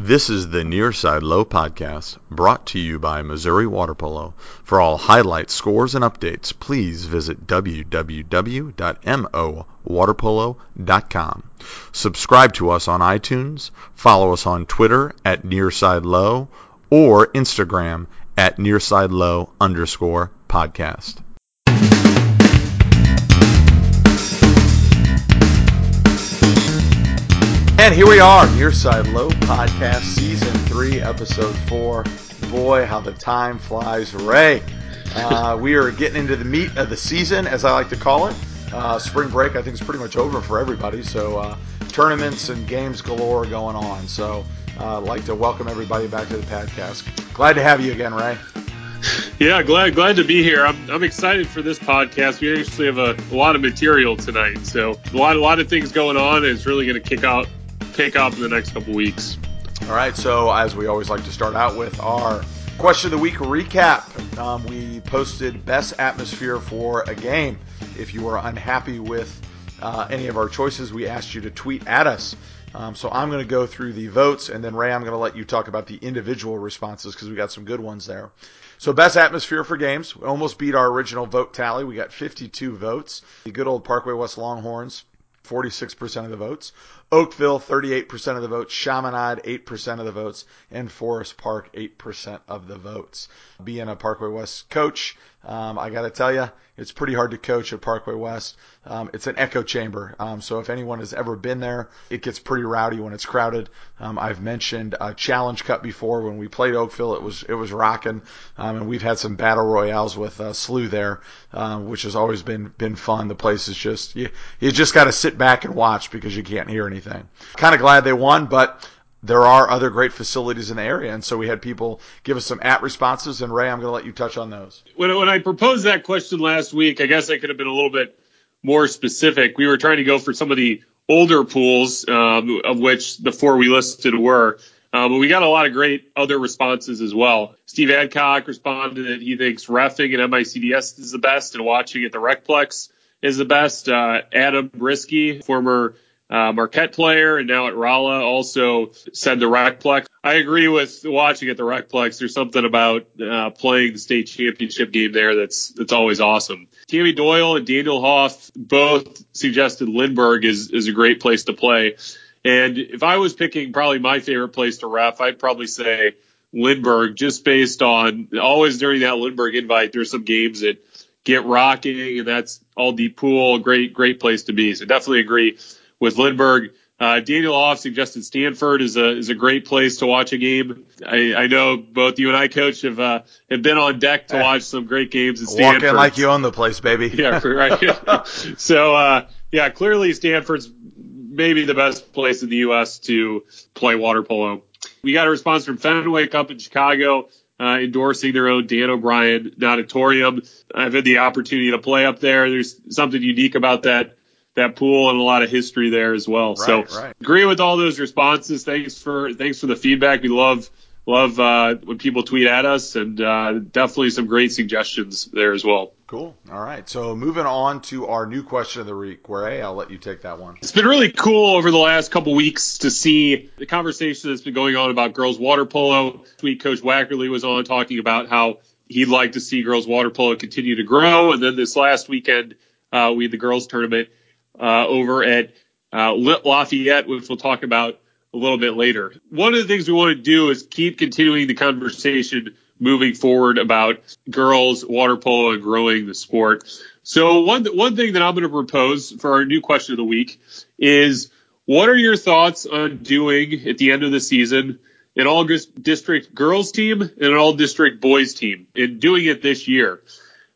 This is the Nearside Low podcast brought to you by Missouri Water Polo. For all highlights, scores, and updates, please visit www.mowaterpolo.com. Subscribe to us on iTunes, follow us on Twitter at Nearside Low or Instagram at Nearside Low underscore podcast. And here we are, Nearside Low Podcast, Season 3, Episode 4. Boy, how the time flies, Ray. Uh, we are getting into the meat of the season, as I like to call it. Uh, spring break, I think, is pretty much over for everybody. So, uh, tournaments and games galore going on. So, uh, I'd like to welcome everybody back to the podcast. Glad to have you again, Ray. Yeah, glad glad to be here. I'm, I'm excited for this podcast. We actually have a, a lot of material tonight, so a lot a lot of things going on. It's really going to kick out kick off in the next couple weeks. All right, so as we always like to start out with our question of the week recap, um, we posted best atmosphere for a game. If you were unhappy with uh, any of our choices, we asked you to tweet at us. Um, so I'm going to go through the votes, and then Ray, I'm going to let you talk about the individual responses because we got some good ones there. So best atmosphere for games, we almost beat our original vote tally. We got 52 votes. The good old Parkway West Longhorns, 46% of the votes. Oakville, 38% of the votes. Chaminade, 8% of the votes. And Forest Park, 8% of the votes. Being a Parkway West coach, um, I got to tell you, it's pretty hard to coach at Parkway West. Um, it's an echo chamber. Um, so if anyone has ever been there, it gets pretty rowdy when it's crowded. Um, I've mentioned a Challenge Cup before when we played Oakville. It was it was rocking, um, and we've had some battle royales with uh, SLU there, um, which has always been been fun. The place is just you you just got to sit back and watch because you can't hear anything. Kind of glad they won, but there are other great facilities in the area. And so we had people give us some at responses. And Ray, I'm going to let you touch on those. When, when I proposed that question last week, I guess I could have been a little bit more specific. We were trying to go for some of the older pools, um, of which the four we listed were. Uh, but we got a lot of great other responses as well. Steve Adcock responded that he thinks refing at MICDS is the best and watching at the Recplex is the best. Uh, Adam Brisky, former uh, Marquette player, and now at Rolla, also said the Recplex. I agree with watching at the Recplex. There's something about uh, playing the state championship game there that's that's always awesome. Tammy Doyle and Daniel Hoff both suggested Lindbergh is is a great place to play. And if I was picking probably my favorite place to ref, I'd probably say Lindbergh, just based on always during that Lindbergh invite, there's some games that get rocking, and that's all deep pool, great great place to be. So definitely agree with Lindbergh. Uh, Daniel Hoff suggested Stanford is a is a great place to watch a game. I, I know both you and I, coach, have uh, have been on deck to watch some great games at Stanford. Walk in like you own the place, baby. yeah, right. so uh, yeah, clearly Stanford's maybe the best place in the U.S. to play water polo. We got a response from Fenway Cup in Chicago. Uh, endorsing their own Dan O'Brien auditorium. I've had the opportunity to play up there. There's something unique about that that pool and a lot of history there as well. Right, so right. agree with all those responses. Thanks for thanks for the feedback. We love love uh, when people tweet at us, and uh, definitely some great suggestions there as well. Cool. All right. So moving on to our new question of the week, where hey, I'll let you take that one. It's been really cool over the last couple weeks to see the conversation that's been going on about girls water polo. Tweet Coach Wackerly was on talking about how he'd like to see girls water polo continue to grow, and then this last weekend uh, we had the girls tournament over at uh, Lafayette, which we'll talk about a little bit later. One of the things we want to do is keep continuing the conversation moving forward about girls water polo and growing the sport. So one one thing that I'm going to propose for our new question of the week is what are your thoughts on doing at the end of the season an all district girls team and an all district boys team and doing it this year?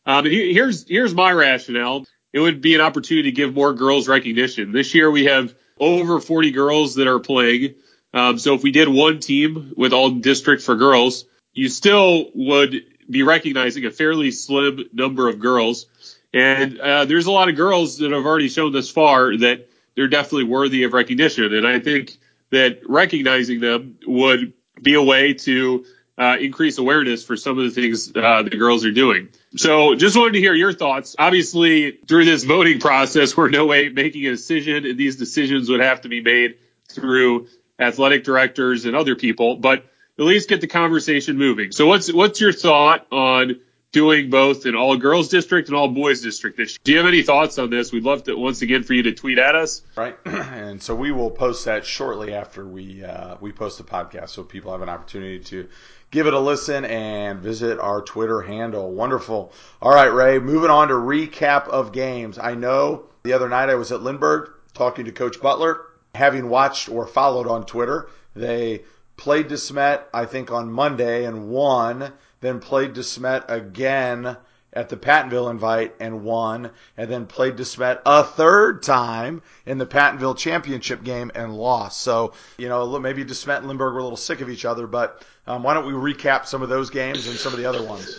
Um, here's here's my rationale it would be an opportunity to give more girls recognition. This year we have over 40 girls that are playing. Um, so if we did one team with all district for girls, you still would be recognizing a fairly slim number of girls. And uh, there's a lot of girls that have already shown this far that they're definitely worthy of recognition. And I think that recognizing them would be a way to uh, increase awareness for some of the things uh, the girls are doing. So just wanted to hear your thoughts. Obviously, through this voting process, we're no way making a decision, and these decisions would have to be made through athletic directors and other people, but at least get the conversation moving. So what's what's your thought on doing both an all girls district and all boys district this year. Do you have any thoughts on this? We'd love to once again for you to tweet at us. Right, and so we will post that shortly after we uh, we post the podcast, so people have an opportunity to give it a listen and visit our Twitter handle. Wonderful. All right, Ray. Moving on to recap of games. I know the other night I was at Lindbergh talking to Coach Butler, having watched or followed on Twitter. They played DeSmet, I think, on Monday and won then played DeSmet again at the Pattonville invite and won, and then played DeSmet a third time in the Pattonville championship game and lost. So, you know, maybe DeSmet and Lindbergh were a little sick of each other, but um, why don't we recap some of those games and some of the other ones?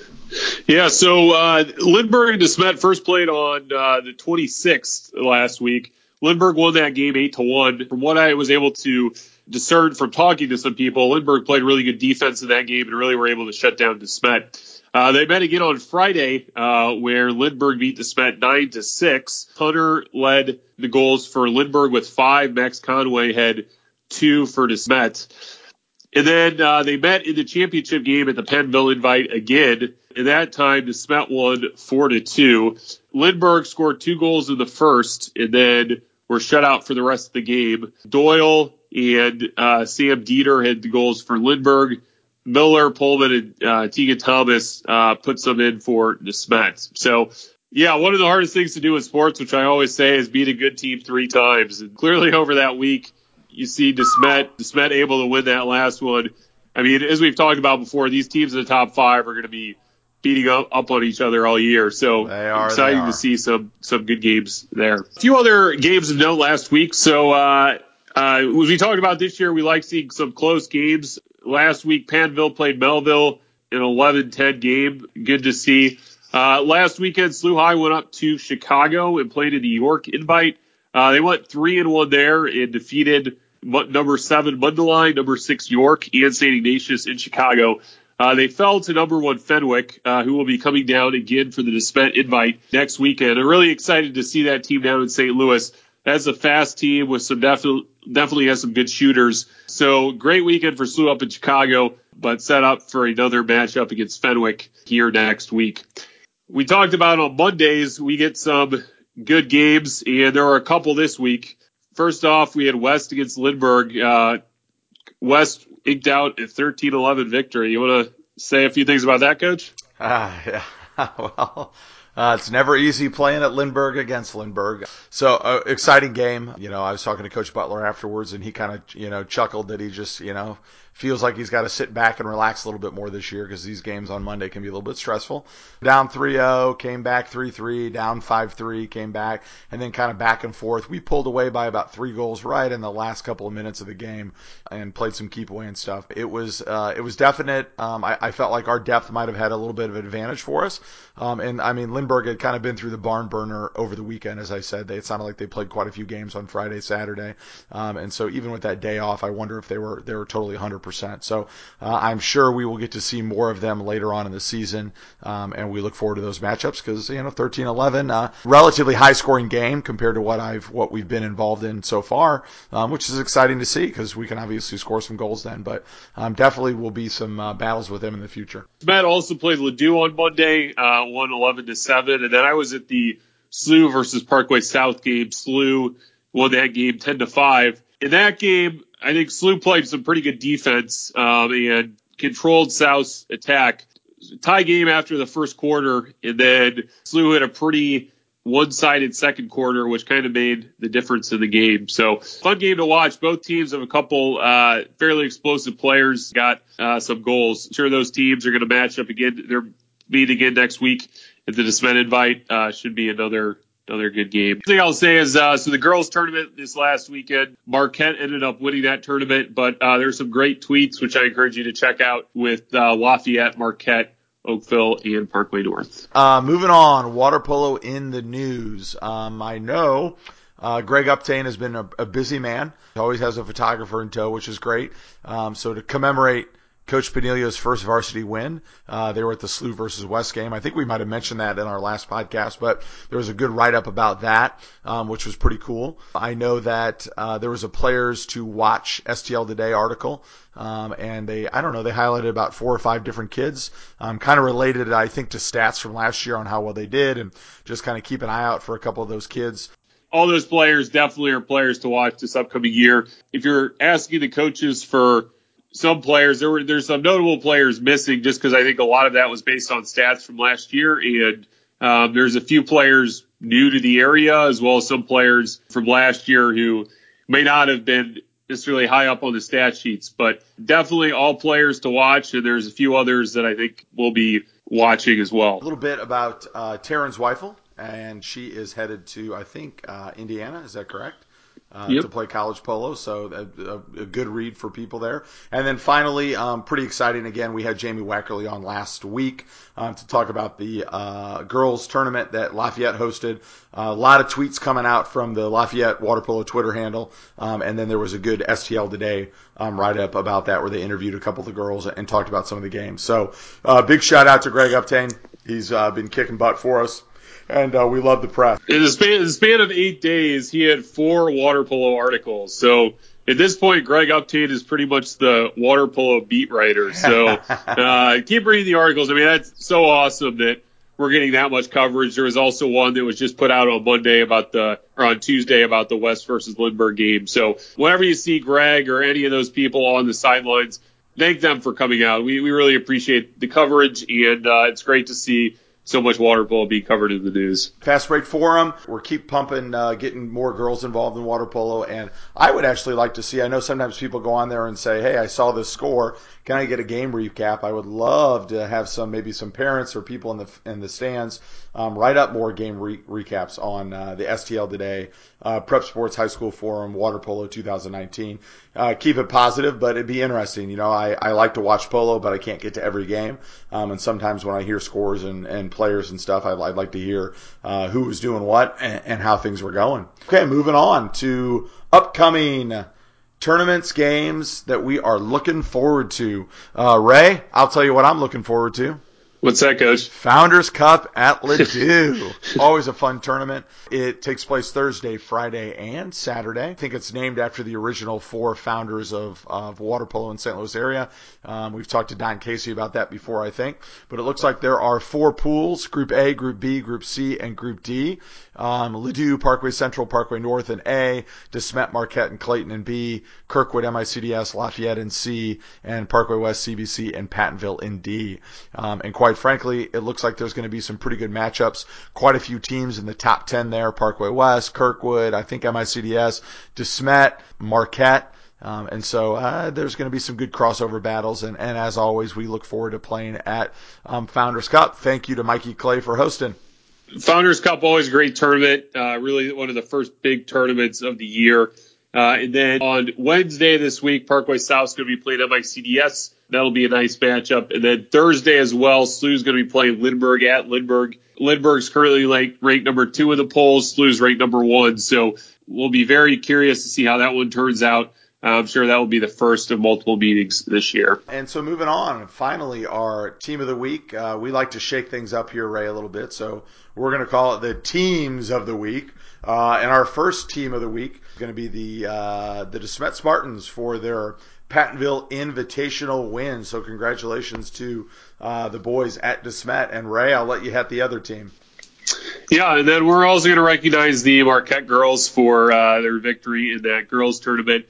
Yeah, so uh, Lindbergh and DeSmet first played on uh, the 26th last week. Lindbergh won that game eight to one. From what I was able to discern from talking to some people, Lindbergh played really good defense in that game and really were able to shut down DeSmet. Uh, they met again on Friday, uh, where Lindbergh beat the DeSmet nine to six. Hunter led the goals for Lindbergh with five. Max Conway had two for DeSmet. And then uh, they met in the championship game at the Pattonville Invite again. And that time, DeSmet won four to two. Lindbergh scored two goals in the first, and then were shut out for the rest of the game. Doyle and uh, Sam Dieter had the goals for Lindbergh. Miller, Pullman, and uh, Tegan Thomas uh, put some in for DeSmet. So, yeah, one of the hardest things to do in sports, which I always say, is beat a good team three times. And clearly, over that week, you see DeSmet, DeSmet able to win that last one. I mean, as we've talked about before, these teams in the top five are going to be beating up, up on each other all year. So are, exciting to see some some good games there. A few other games of note last week. So uh, uh, as we talked about this year, we like seeing some close games. Last week, Pattonville played Mehlville in an 11-10 game. Good to see. Uh, last weekend, SLU High went up to Chicago and played in the York Invite. Uh, they went three and one there and defeated number seven Mundelein, number six York, and St. Ignatius in Chicago. Uh, they fell to number one Fenwick, uh, who will be coming down again for the DeSmet invite next weekend. I'm really excited to see that team down in St. Louis. That's a fast team with some definitely definitely has some good shooters. So great weekend for SLU up in Chicago, but set up for another matchup against Fenwick here next week. We talked about on Mondays we get some good games, and there are a couple this week. First off, we had West against Lindbergh. Uh, West inked out a 13-11 victory. You want to say a few things about that, Coach? Ah, yeah. well, uh, it's never easy playing at Lindbergh against Lindbergh. So uh, exciting game. You know, I was talking to Coach Butler afterwards, and he kind of you know chuckled that he just you know feels like he's got to sit back and relax a little bit more this year because these games on Monday can be a little bit stressful. Down 3-0, came back 3-3, down 5-3, came back, and then kind of back and forth. We pulled away by about three goals right in the last couple of minutes of the game and played some keep away and stuff. It was uh, it was definite. Um, I, I felt like our depth might have had a little bit of an advantage for us. Um, and I mean, Lindbergh had kind of been through the barn burner over the weekend, as I said. They, it sounded like they played quite a few games on Friday, Saturday, um, and so even with that day off, I wonder if they were they were totally 100%. So uh, I'm sure we will get to see more of them later on in the season, um, and we look forward to those matchups because you know 13-11, uh, relatively high scoring game compared to what I've what we've been involved in so far, um, which is exciting to see because we can obviously score some goals then. But um, definitely will be some uh, battles with them in the future. Matt also played Ladue on Monday. Uh, won 11 to 7. And then I was at the SLU versus Parkway South game. SLU won that game 10 to 5. In that game, I think SLU played some pretty good defense um, and controlled South's attack. Tie game after the first quarter, and then SLU had a pretty one-sided second quarter, which kind of made the difference in the game. So fun game to watch. Both teams have a couple uh, fairly explosive players, got uh, some goals. sure, those teams are going to match up again. They're meeting again next week at the DeSmet invite. Uh, should be another another good game. The thing I'll say is, uh, so the girls tournament this last weekend, Marquette ended up winning that tournament, but uh, there's some great tweets which I encourage you to check out with uh, Lafayette, Marquette, Oakville, and Parkway North. Uh, moving on, water polo in the news. Um, I know. Uh, Greg Uptain has been a, a, busy man. He always has a photographer in tow, which is great. Um, so to commemorate Coach Paniglia's first varsity win. Uh, they were at the SLU versus West game. I think we might have mentioned that in our last podcast, but there was a good write up about that, um, which was pretty cool. I know that uh, there was a players to watch STL Today article, um, and they I don't know they highlighted about four or five different kids, um, kind of related I think to stats from last year on how well they did, and just kind of keep an eye out for a couple of those kids all those players definitely are players to watch this upcoming year. If you're asking the coaches for some players, there were there's some notable players missing just because I think a lot of that was based on stats from last year, and um, there's a few players new to the area as well as some players from last year who may not have been necessarily high up on the stat sheets, but definitely all players to watch, and there's a few others that I think we'll be watching as well. A little bit about uh, Taryn Zweifel and she is headed to I think uh, Indiana. Is that correct? Uh, yep. to play college polo. So a, a, good read for people there. And then finally, um, pretty exciting again, we had Jamie Wackerly on last week um, to talk about the uh, girls tournament that Lafayette hosted. Uh, a lot of tweets coming out from the Lafayette water polo Twitter handle, um, and then there was a good STL today um, write up about that where they interviewed a couple of the girls and talked about some of the games. So uh, big shout out to Greg Uptain. He's uh, been kicking butt for us and uh, we love the press. In the span, in the span of eight days, he had four water polo articles. So at this point, Greg Uptain is pretty much the water polo beat writer. So uh, keep reading the articles. I mean, that's so awesome that we're getting that much coverage. There was also one that was just put out on Monday about the, or on Tuesday about the West versus Lindbergh game. So whenever you see Greg or any of those people on the sidelines, thank them for coming out. We, we really appreciate the coverage, and uh, it's great to see so much water polo being covered in the news. Fast Break Forum, we're keep pumping, uh, getting more girls involved in water polo, and I would actually like to see. I know sometimes people go on there and say, "Hey, I saw this score. Can I get a game recap?" I would love to have some, maybe some parents or people in the in the stands um, write up more game re- recaps on uh, the STL today, uh, Prep Sports High School Forum, Water Polo 2019. Uh, keep it positive, but it'd be interesting. You know, I, I like to watch polo, but I can't get to every game. Um, and sometimes when I hear scores and, and players and stuff, I'd, I'd like to hear uh, who was doing what and, and how things were going. Okay, moving on to upcoming tournaments, games that we are looking forward to. Uh, Ray, I'll tell you what I'm looking forward to. What's that, Coach? Founders Cup at Ladue. Always a fun tournament. It takes place Thursday, Friday, and Saturday. I think it's named after the original four founders of, of water polo in St. Louis area. Um, we've talked to Don Casey about that before, I think. But it looks like there are four pools: Group A, Group B, Group C, and Group D. Um, Ladue, Parkway Central, Parkway North in A, DeSmet, Marquette, and Clayton in B, Kirkwood, MICDS, Lafayette in C, and Parkway West, CBC, and Pattonville in D. Um, and quite frankly, it looks like there's going to be some pretty good matchups. Quite a few teams in the top 10 there, Parkway West, Kirkwood, I think MICDS, DeSmet, Marquette. Um, and so uh, there's going to be some good crossover battles. And, and as always, we look forward to playing at um, Founders Cup. Thank you to Mikey Clay for hosting. Founders Cup always a great tournament. Uh, really one of the first big tournaments of the year. Uh, and then on Wednesday this week, Parkway South is going to be playing MICDS. That'll be a nice matchup. And then Thursday as well, SLU's going to be playing Lindbergh at Lindbergh. Lindbergh's currently like ranked number two in the polls. SLU's ranked number one. So we'll be very curious to see how that one turns out. I'm sure that will be the first of multiple meetings this year. And so moving on, finally, our team of the week. Uh, we like to shake things up here, Ray, a little bit. So we're going to call it the teams of the week. Uh, and our first team of the week is going to be the uh, the DeSmet Spartans for their Pattonville Invitational win. So congratulations to uh, the boys at DeSmet. And Ray, I'll let you hit the other team. Yeah, and then we're also going to recognize the Marquette girls for uh, their victory in that girls tournament.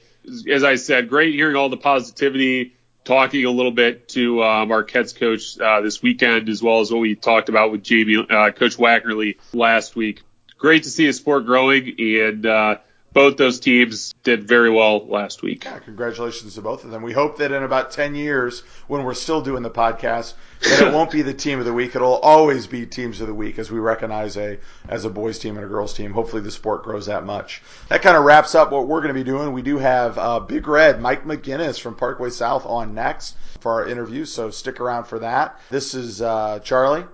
As I said, great hearing all the positivity, talking a little bit to uh, Marquette's coach uh, this weekend, as well as what we talked about with Jamie, uh, Coach Wackerly last week. Great to see a sport growing, and uh, both those teams did very well last week. Yeah, congratulations to both of them. We hope that in about 10 years, when we're still doing the podcast, that it won't be the team of the week. It'll always be teams of the week as we recognize a as a boys team and a girls team. Hopefully the sport grows that much. That kind of wraps up what we're going to be doing. We do have uh, Big Red, Mike McGinnis from Parkway South on next for our interview, so stick around for that. This is uh, Charlie.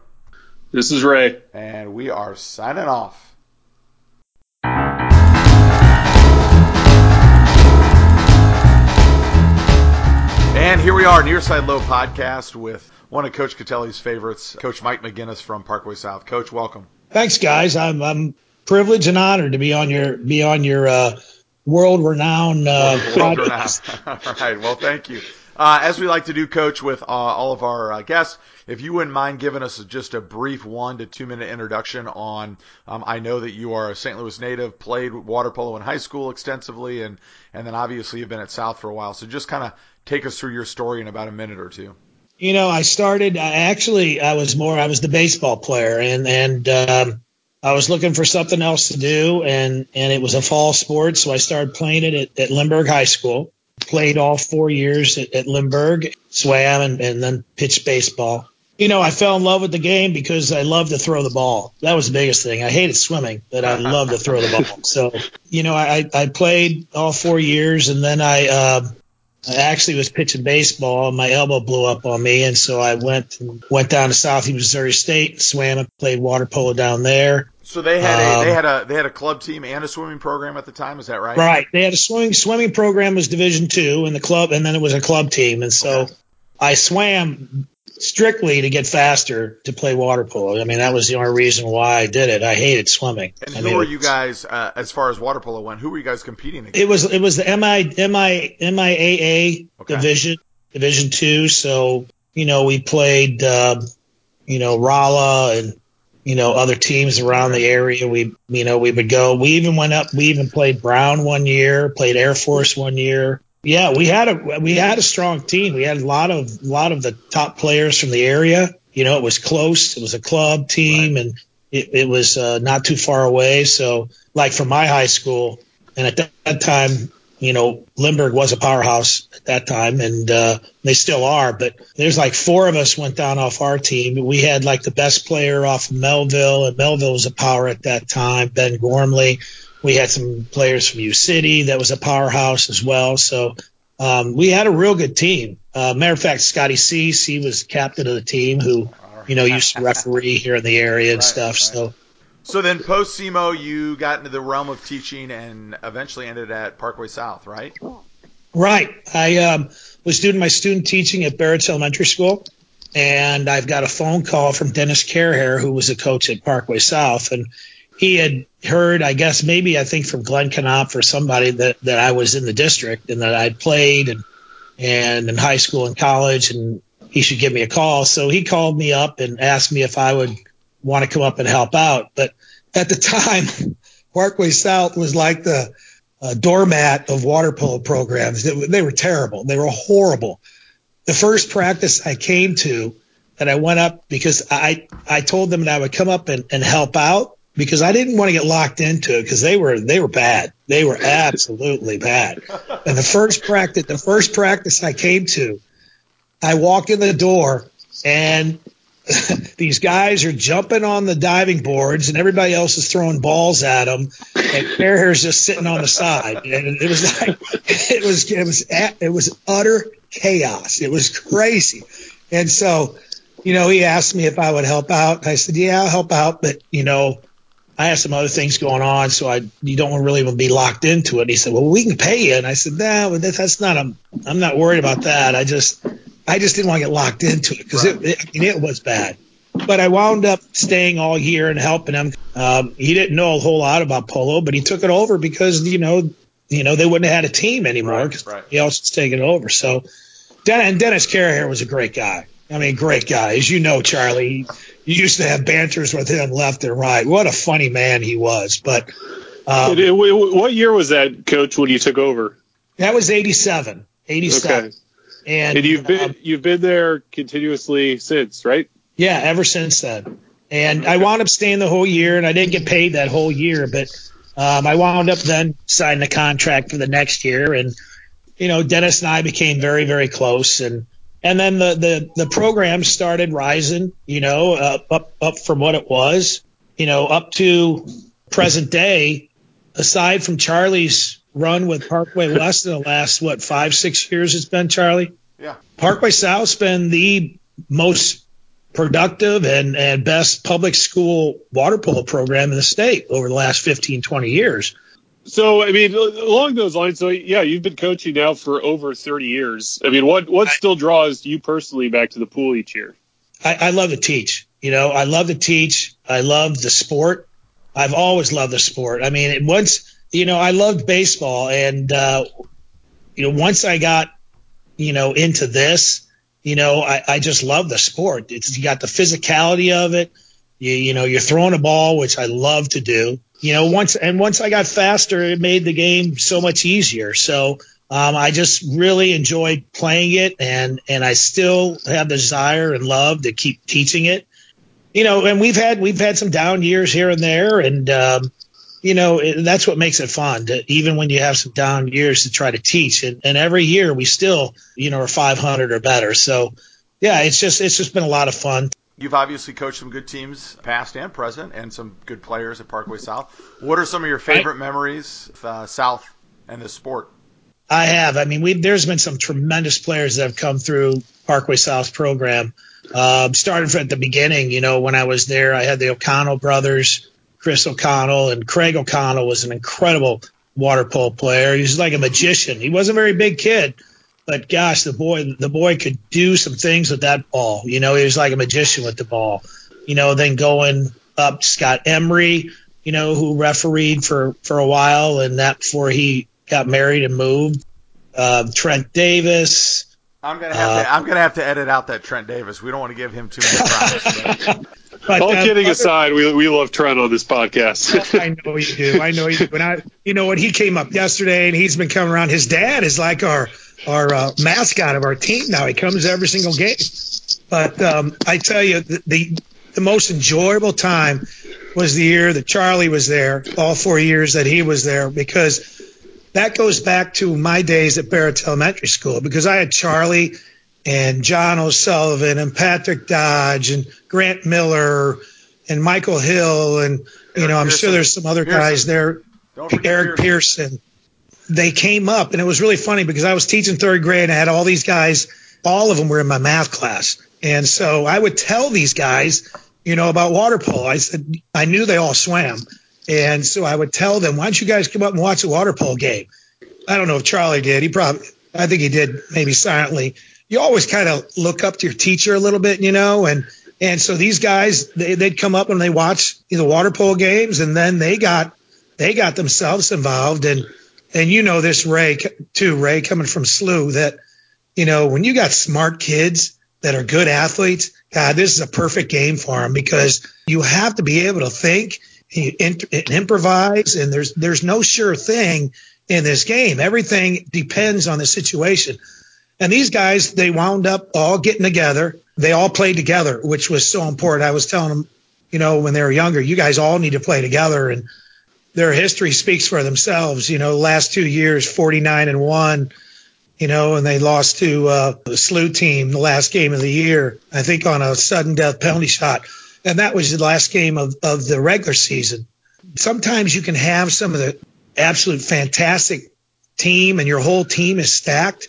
This is Ray. And we are signing off. And here we are, Near Side Low podcast with one of Coach Catelli's favorites, Coach Mike McGinnis from Parkway South. Coach, welcome. Thanks, guys. I'm I'm privileged and honored to be on your be on your uh, world renowned uh, world renowned. all right. Well, thank you. Uh, as we like to do, Coach, with uh, all of our uh, guests, if you wouldn't mind giving us just a brief one to two minute introduction on, um, I know that you are a St. Louis native, played water polo in high school extensively, and and then obviously you've been at South for a while. So just kind of take us through your story in about a minute or two. You know, I started. I actually, I was more. I was the baseball player, and and um, I was looking for something else to do, and and it was a fall sport, so I started playing it at, at Lindbergh High School played all four years at, at Lindbergh, swam, and, and then pitched baseball. You know, I fell in love with the game because I love to throw the ball. That was the biggest thing. I hated swimming, but I loved to throw the ball. So, you know, I, I played all four years, and then I, uh, I actually was pitching baseball, and my elbow blew up on me, and so I went went down to Southeast Missouri State, swam and played water polo down there. So they had a um, they had a they had a club team and a swimming program at the time. Is that right? Right. They had a swimming swimming program was Division two, and the club, and then it was a club team. And so okay. I swam strictly to get faster to play water polo. I mean, that was the only reason why I did it. I hated swimming. And I who mean, were you guys uh, as far as water polo went? Who were you guys competing against? It was it was the MI MI MIAA okay. division Division two. So you know we played uh, you know Rolla and you know, other teams around the area. We, you know, we would go. We even went up. We even played Brown one year. Played Air Force one year. Yeah, we had a we had a strong team. We had a lot of a lot of the top players from the area. You know, it was close. It was a club team, right. and it, it was uh, not too far away. So, like from my high school, and at that, that time, you know, Lindbergh was a powerhouse at that time, and uh, they still are. But there's like four of us went down off our team. We had like the best player off of Mehlville, and Mehlville was a power at that time. Ben Gormley. We had some players from U City that was a powerhouse as well. So um, we had a real good team. Uh, matter of fact, Scotty Cease, he was captain of the team who, you know, used to referee here in the area and right, stuff. Right. So so then post SEMO, you got into the realm of teaching and eventually ended at Parkway South, right? Right. I um, was doing my student teaching at Barrett's Elementary School, and I've got a phone call from Dennis Carehair, who was a coach at Parkway South, and he had heard, I guess, maybe I think from Glenn Knopf or somebody that, that I was in the district and that I'd played and and in high school and college, and he should give me a call. So he called me up and asked me if I would – want to come up and help out. But at the time, Parkway South was like the uh, doormat of water polo programs. They, they were terrible. They were horrible. The first practice I came to that I went up because I, I told them that I would come up and, and help out because I didn't want to get locked into it because they were, they were bad. They were absolutely bad. And the first practice, the first practice I came to, I walk in the door and these guys are jumping on the diving boards and everybody else is throwing balls at them and Carehair's just sitting on the side and it was like it was it was it was utter chaos it was crazy and so you know he asked me if I would help out I said yeah I'll help out but you know I have some other things going on so I you don't really want to be locked into it and he said well we can pay you and I said no nah, that's not a I'm not worried about that I just I just didn't want to get locked into it because right. it, it, I mean, it was bad. But I wound up staying all year and helping him. Um, he didn't know a whole lot about polo, but he took it over because you know, you know, they wouldn't have had a team anymore because right, right. he else was taking it over. So, and Dennis Carehair was a great guy. I mean, great guy. As you know, Charlie, you used to have banters with him left and right. What a funny man he was. But um, what year was that, Coach, when you took over? That was 87. 87. Okay. And, and you've been um, you've been there continuously since, right? Yeah, ever since then. And. I wound up staying the whole year, and I didn't get paid that whole year, but um, I wound up then signing a contract for the next year, and you know, Dennis and I became very, very close, and and then the the the program started rising, you know, uh, up up from what it was, you know, up to present day. Aside from Charlie's run with Parkway West in the last what five six years it's been Charlie. Yeah. Parkway South's been the most productive and, and best public school water polo program in the state over the last 15, 20 years. So, I mean, along those lines, so yeah, you've been coaching now for over 30 years. I mean, what what still draws you personally back to the pool each year? I, I love to teach. You know, I love to teach. I love the sport. I've always loved the sport. I mean, once you know, I loved baseball, and uh, you know, once I got you know into this, you know, I, I just love the sport. It's you got the physicality of it. You you know, you're throwing a ball, which I love to do you know, once and once I got faster, it made the game so much easier. So um, I just really enjoyed playing it, and and I still have the desire and love to keep teaching it. You know, and we've had we've had some down years here and there, and um, you know it, that's what makes it fun. To, even when you have some down years to try to teach, and, and every year we still you know are 500 or better. So yeah, it's just it's just been a lot of fun. You've obviously coached some good teams, past and present, and some good players at Parkway South. What are some of your favorite I, memories of uh, South and this sport? I have. I mean, there's been some tremendous players that have come through Parkway South program. Uh, started at the beginning, you know, when I was there, I had the O'Connell brothers, Chris O'Connell, and Craig O'Connell was an incredible water polo player. He was like a magician. He wasn't a very big kid, but gosh, the boy, the boy could do some things with that ball. You know, he was like a magician with the ball. You know, then going up Scott Emery, you know, who refereed for for a while, and that before he got married and moved. Uh, Trent Davis. I'm gonna have uh, to. I'm gonna have to edit out that Trent Davis. We don't want to give him too many props. But, All uh, kidding other, aside, we, we love Trent on this podcast. I know you do. I know you do. When I, you know, when he came up yesterday and he's been coming around, his dad is like our our uh, mascot of our team now. He comes every single game. But um, I tell you, the, the, the most enjoyable time was the year that Charlie was there. All four years that he was there, because that goes back to my days at Barrett Elementary School. Because I had Charlie and John O'Sullivan and Patrick Dodge and Grant Miller and Michael Hill and you know I'm Pearson. sure there's some other Pearson. guys there. Eric Pearson. Pearson they came up and it was really funny because I was teaching third grade and I had all these guys, all of them were in my math class. And so I would tell these guys, you know, about water polo. I said, I knew they all swam. And so I would tell them, why don't you guys come up and watch a water polo game? I don't know if Charlie did. He probably, I think he did maybe silently. You always kind of look up to your teacher a little bit, you know, and, and so these guys, they, they'd come up and they watch the water polo games and then they got, they got themselves involved and, and you know this Ray too, Ray coming from SLU that, you know, when you got smart kids that are good athletes, God, this is a perfect game for them because you have to be able to think and improvise and there's, there's no sure thing in this game. Everything depends on the situation. And these guys, they wound up all getting together. They all played together, which was so important. I was telling them, you know, when they were younger, you guys all need to play together and their history speaks for themselves. You know, last two years, 49 and one, you know, and they lost to uh, the SLU team the last game of the year, I think on a sudden death penalty shot. And that was the last game of, of the regular season. Sometimes you can have some of the absolute fantastic team and your whole team is stacked.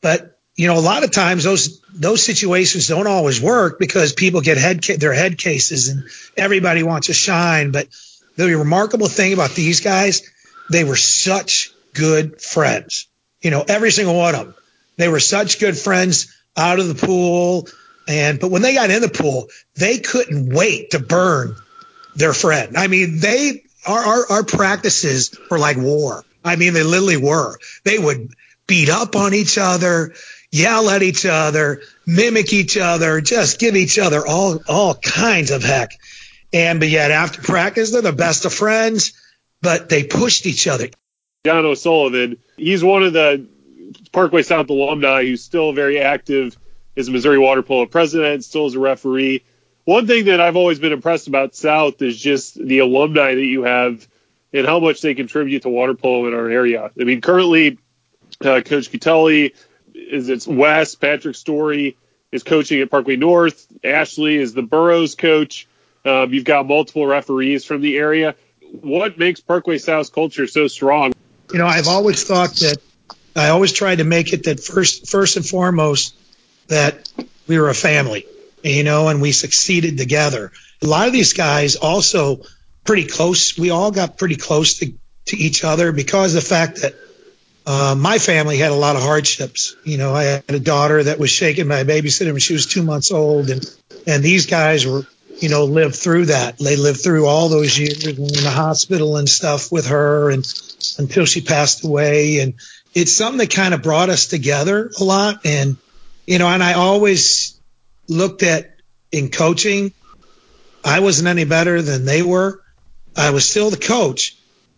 But, you know, a lot of times those, those situations don't always work because people get head, their head cases and everybody wants to shine. But, the remarkable thing about these guys, they were such good friends. You know, every single one of them. They were such good friends out of the pool. And, but when they got in the pool, they couldn't wait to burn their friend. I mean, they, our, our, our practices were like war. I mean, they literally were. They would beat up on each other, yell at each other, mimic each other, just give each other all, all kinds of heck. And but yet after practice, they're the best of friends, but they pushed each other. John O'Sullivan, he's one of the Parkway South alumni who's still very active as a Missouri water polo president, still as a referee. One thing that I've always been impressed about South is just the alumni that you have and how much they contribute to water polo in our area. I mean, currently, uh, Coach Cutelli is it's West, Patrick Story is coaching at Parkway North, Ashley is the Burroughs coach. Um, you've got multiple referees from the area. What makes Parkway South's culture so strong? You know, I've always thought that I always tried to make it that first, first and foremost, that we were a family, you know, and we succeeded together. A lot of these guys also pretty close. We all got pretty close to, to each other because of the fact that uh, my family had a lot of hardships. You know, I had a daughter that was shaken by a babysitter when she was two months old, and and these guys were, you know, lived through that. They lived through all those years in the hospital and stuff with her, and until she passed away. And it's something that kind of brought us together a lot. And you know, and I always looked at in coaching, I wasn't any better than they were. I was still the coach,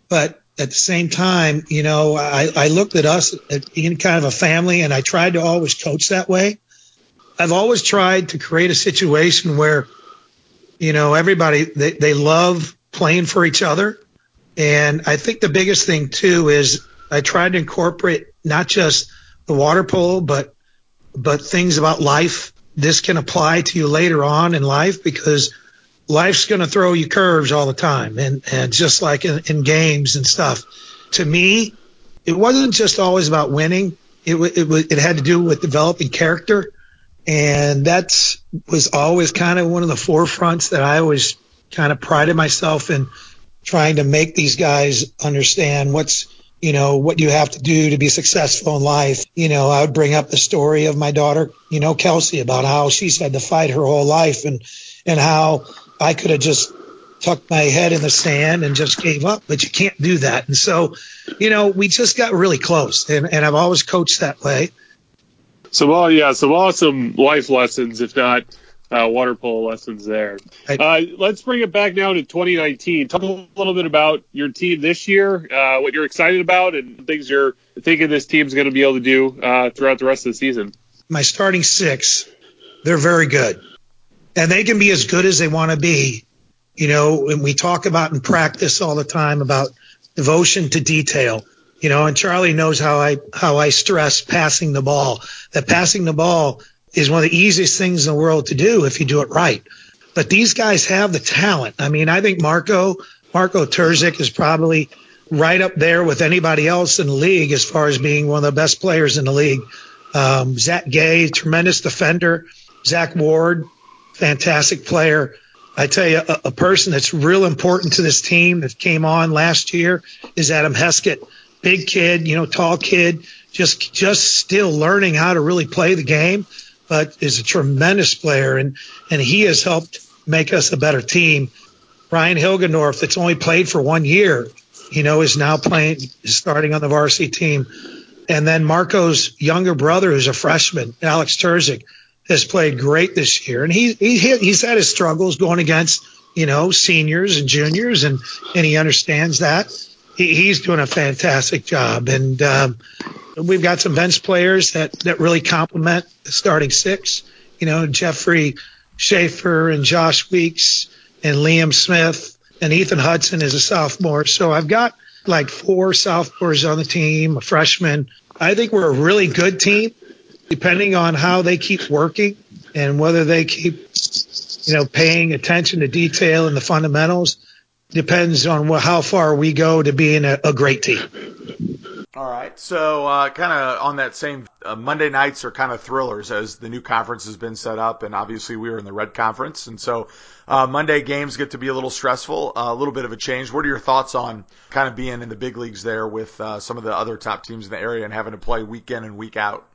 but at the same time, you know, I, I looked at us being kind of a family and I tried to always coach that way. I've always tried to create a situation where, you know, everybody, they, they love playing for each other. And I think the biggest thing too is I tried to incorporate not just the water polo, but, but things about life. This can apply to you later on in life because life's going to throw you curves all the time, and and just like in, in games and stuff. To me, it wasn't just always about winning. It it it had to do with developing character, and that was always kind of one of the forefronts that I always kind of prided myself in trying to make these guys understand what's you know what you have to do to be successful in life. You know, I would bring up the story of my daughter, you know, Kelsey, about how she's had to fight her whole life and and how I could have just tucked my head in the sand and just gave up, but you can't do that. And so, you know, we just got really close, and, and I've always coached that way. So, well, yeah, some awesome life lessons, if not uh, water polo lessons there. Uh, let's bring it back now to 2019. Talk a little bit about your team this year, uh, what you're excited about, and things you're thinking this team's going to be able to do uh, throughout the rest of the season. My starting six, they're very good and they can be as good as they want to be. You know, and we talk about in practice all the time about devotion to detail. You know, and Charlie knows how I how I stress passing the ball. That passing the ball is one of the easiest things in the world to do if you do it right. But these guys have the talent. I mean, I think Marco Marco Terzic is probably right up there with anybody else in the league as far as being one of the best players in the league. Um, Zach Gay, tremendous defender. Zach Ward, fantastic player. I tell you, a, a, person that's real important to this team that came on last year is Adam Heskett. Big kid, you know, tall kid, just just still learning how to really play the game, but is a tremendous player, and and he has helped make us a better team. Ryan Hilgendorf, that's only played for one year, you know, is now playing, starting on the varsity team. And then Marco's younger brother, who's a freshman, Alex Terzic, has played great this year, and he, he he's had his struggles going against you know seniors and juniors, and and he understands that. He, he's doing a fantastic job, and um, we've got some bench players that that really complement the starting six. You know, Jeffrey Schaefer and Josh Weeks and Liam Smith and Ethan Hudson is a sophomore. So I've got like four sophomores on the team, a freshman. I think we're a really good team depending on how they keep working and whether they keep, you know, paying attention to detail and the fundamentals depends on how far we go to being a, a great team. All right. So, uh, kind of on that same, uh, Monday nights are kind of thrillers as the new conference has been set up. And obviously we were in the red conference. And so, uh, Monday games get to be a little stressful, uh, a little bit of a change. What are your thoughts on kind of being in the big leagues there with, uh, some of the other top teams in the area and having to play week in and week out?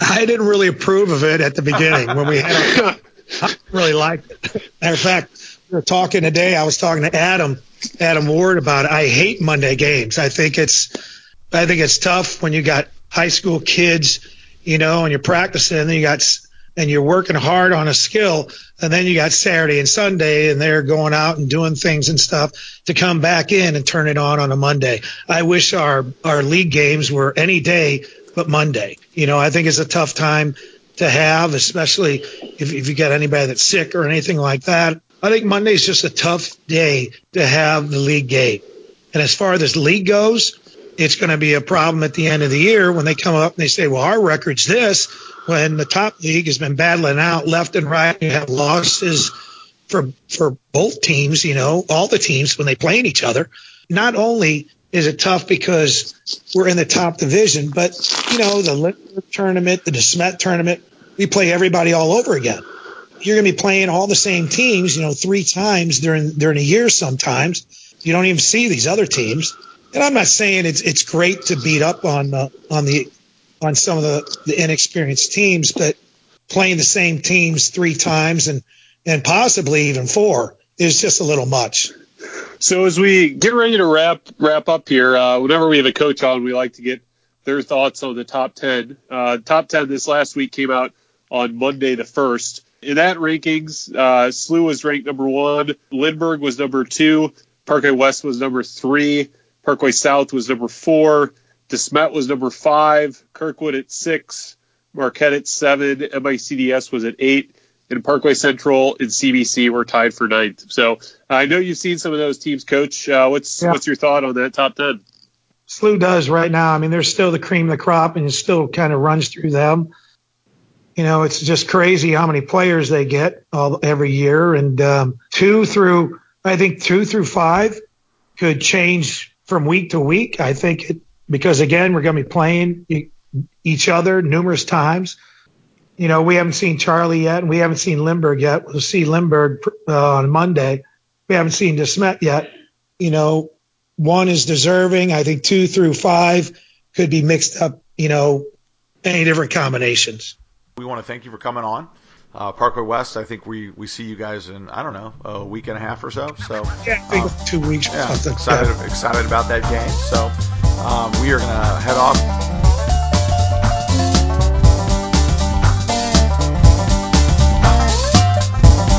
I didn't really approve of it at the beginning when we had. Our, I really liked it. Matter of fact, we were talking today. I was talking to Adam, Adam Ward about it. I hate Monday games. I think it's, I think it's tough when you got high school kids, you know, and you're practicing, and then you got, and you're working hard on a skill, and then you got Saturday and Sunday, and they're going out and doing things and stuff to come back in and turn it on on a Monday. I wish our our league games were any day but Monday. You know, I think it's a tough time to have, especially if, if you got anybody that's sick or anything like that. I think Monday is just a tough day to have the league game. And as far as this league goes, it's going to be a problem at the end of the year when they come up and they say, well, our record's this, when the top league has been battling out left and right. You have losses for, for both teams, you know, all the teams when they play in each other. Not only is it tough because we're in the top division, but you know, the Lindbergh tournament, the DeSmet tournament, we play everybody all over again. You're going to be playing all the same teams, you know, three times during, during a year sometimes. You don't even see these other teams. and I'm not saying it's it's great to beat up on the on the on some of the, the inexperienced teams, but playing the same teams three times and and possibly even four is just a little much. So as we get ready to wrap wrap up here, uh, whenever we have a coach on, we like to get their thoughts on the top ten. Uh, top ten this last week came out on Monday the first. In that rankings, uh, SLU was ranked number one, Lindbergh was number two, Parkway West was number three, Parkway South was number four, DeSmet was number five, Kirkwood at six, Marquette at seven, MICDS was at eight, and Parkway Central and CBC were tied for ninth. So I know you've seen some of those teams, Coach. Uh, what's yeah. what's your thought on that top ten? SLU does right now. I mean, they're still the cream of the crop, and it still kind of runs through them. You know, it's just crazy how many players they get all every year, and um, two through I think two through five could change from week to week. I think it because again we're going to be playing each other numerous times you know, we haven't seen Charlie yet, and we haven't seen Lindbergh yet. We'll see Lindbergh uh, on Monday. We haven't seen DeSmet yet. You know, one is deserving. I think two through five could be mixed up. You know, any different combinations. We want to thank you for coming on. Uh, Parkway West, I think we, we see you guys in I don't know a week and a half or so. So yeah, um, two weeks. Yeah, excited yeah. excited about that game. So um, we are gonna head off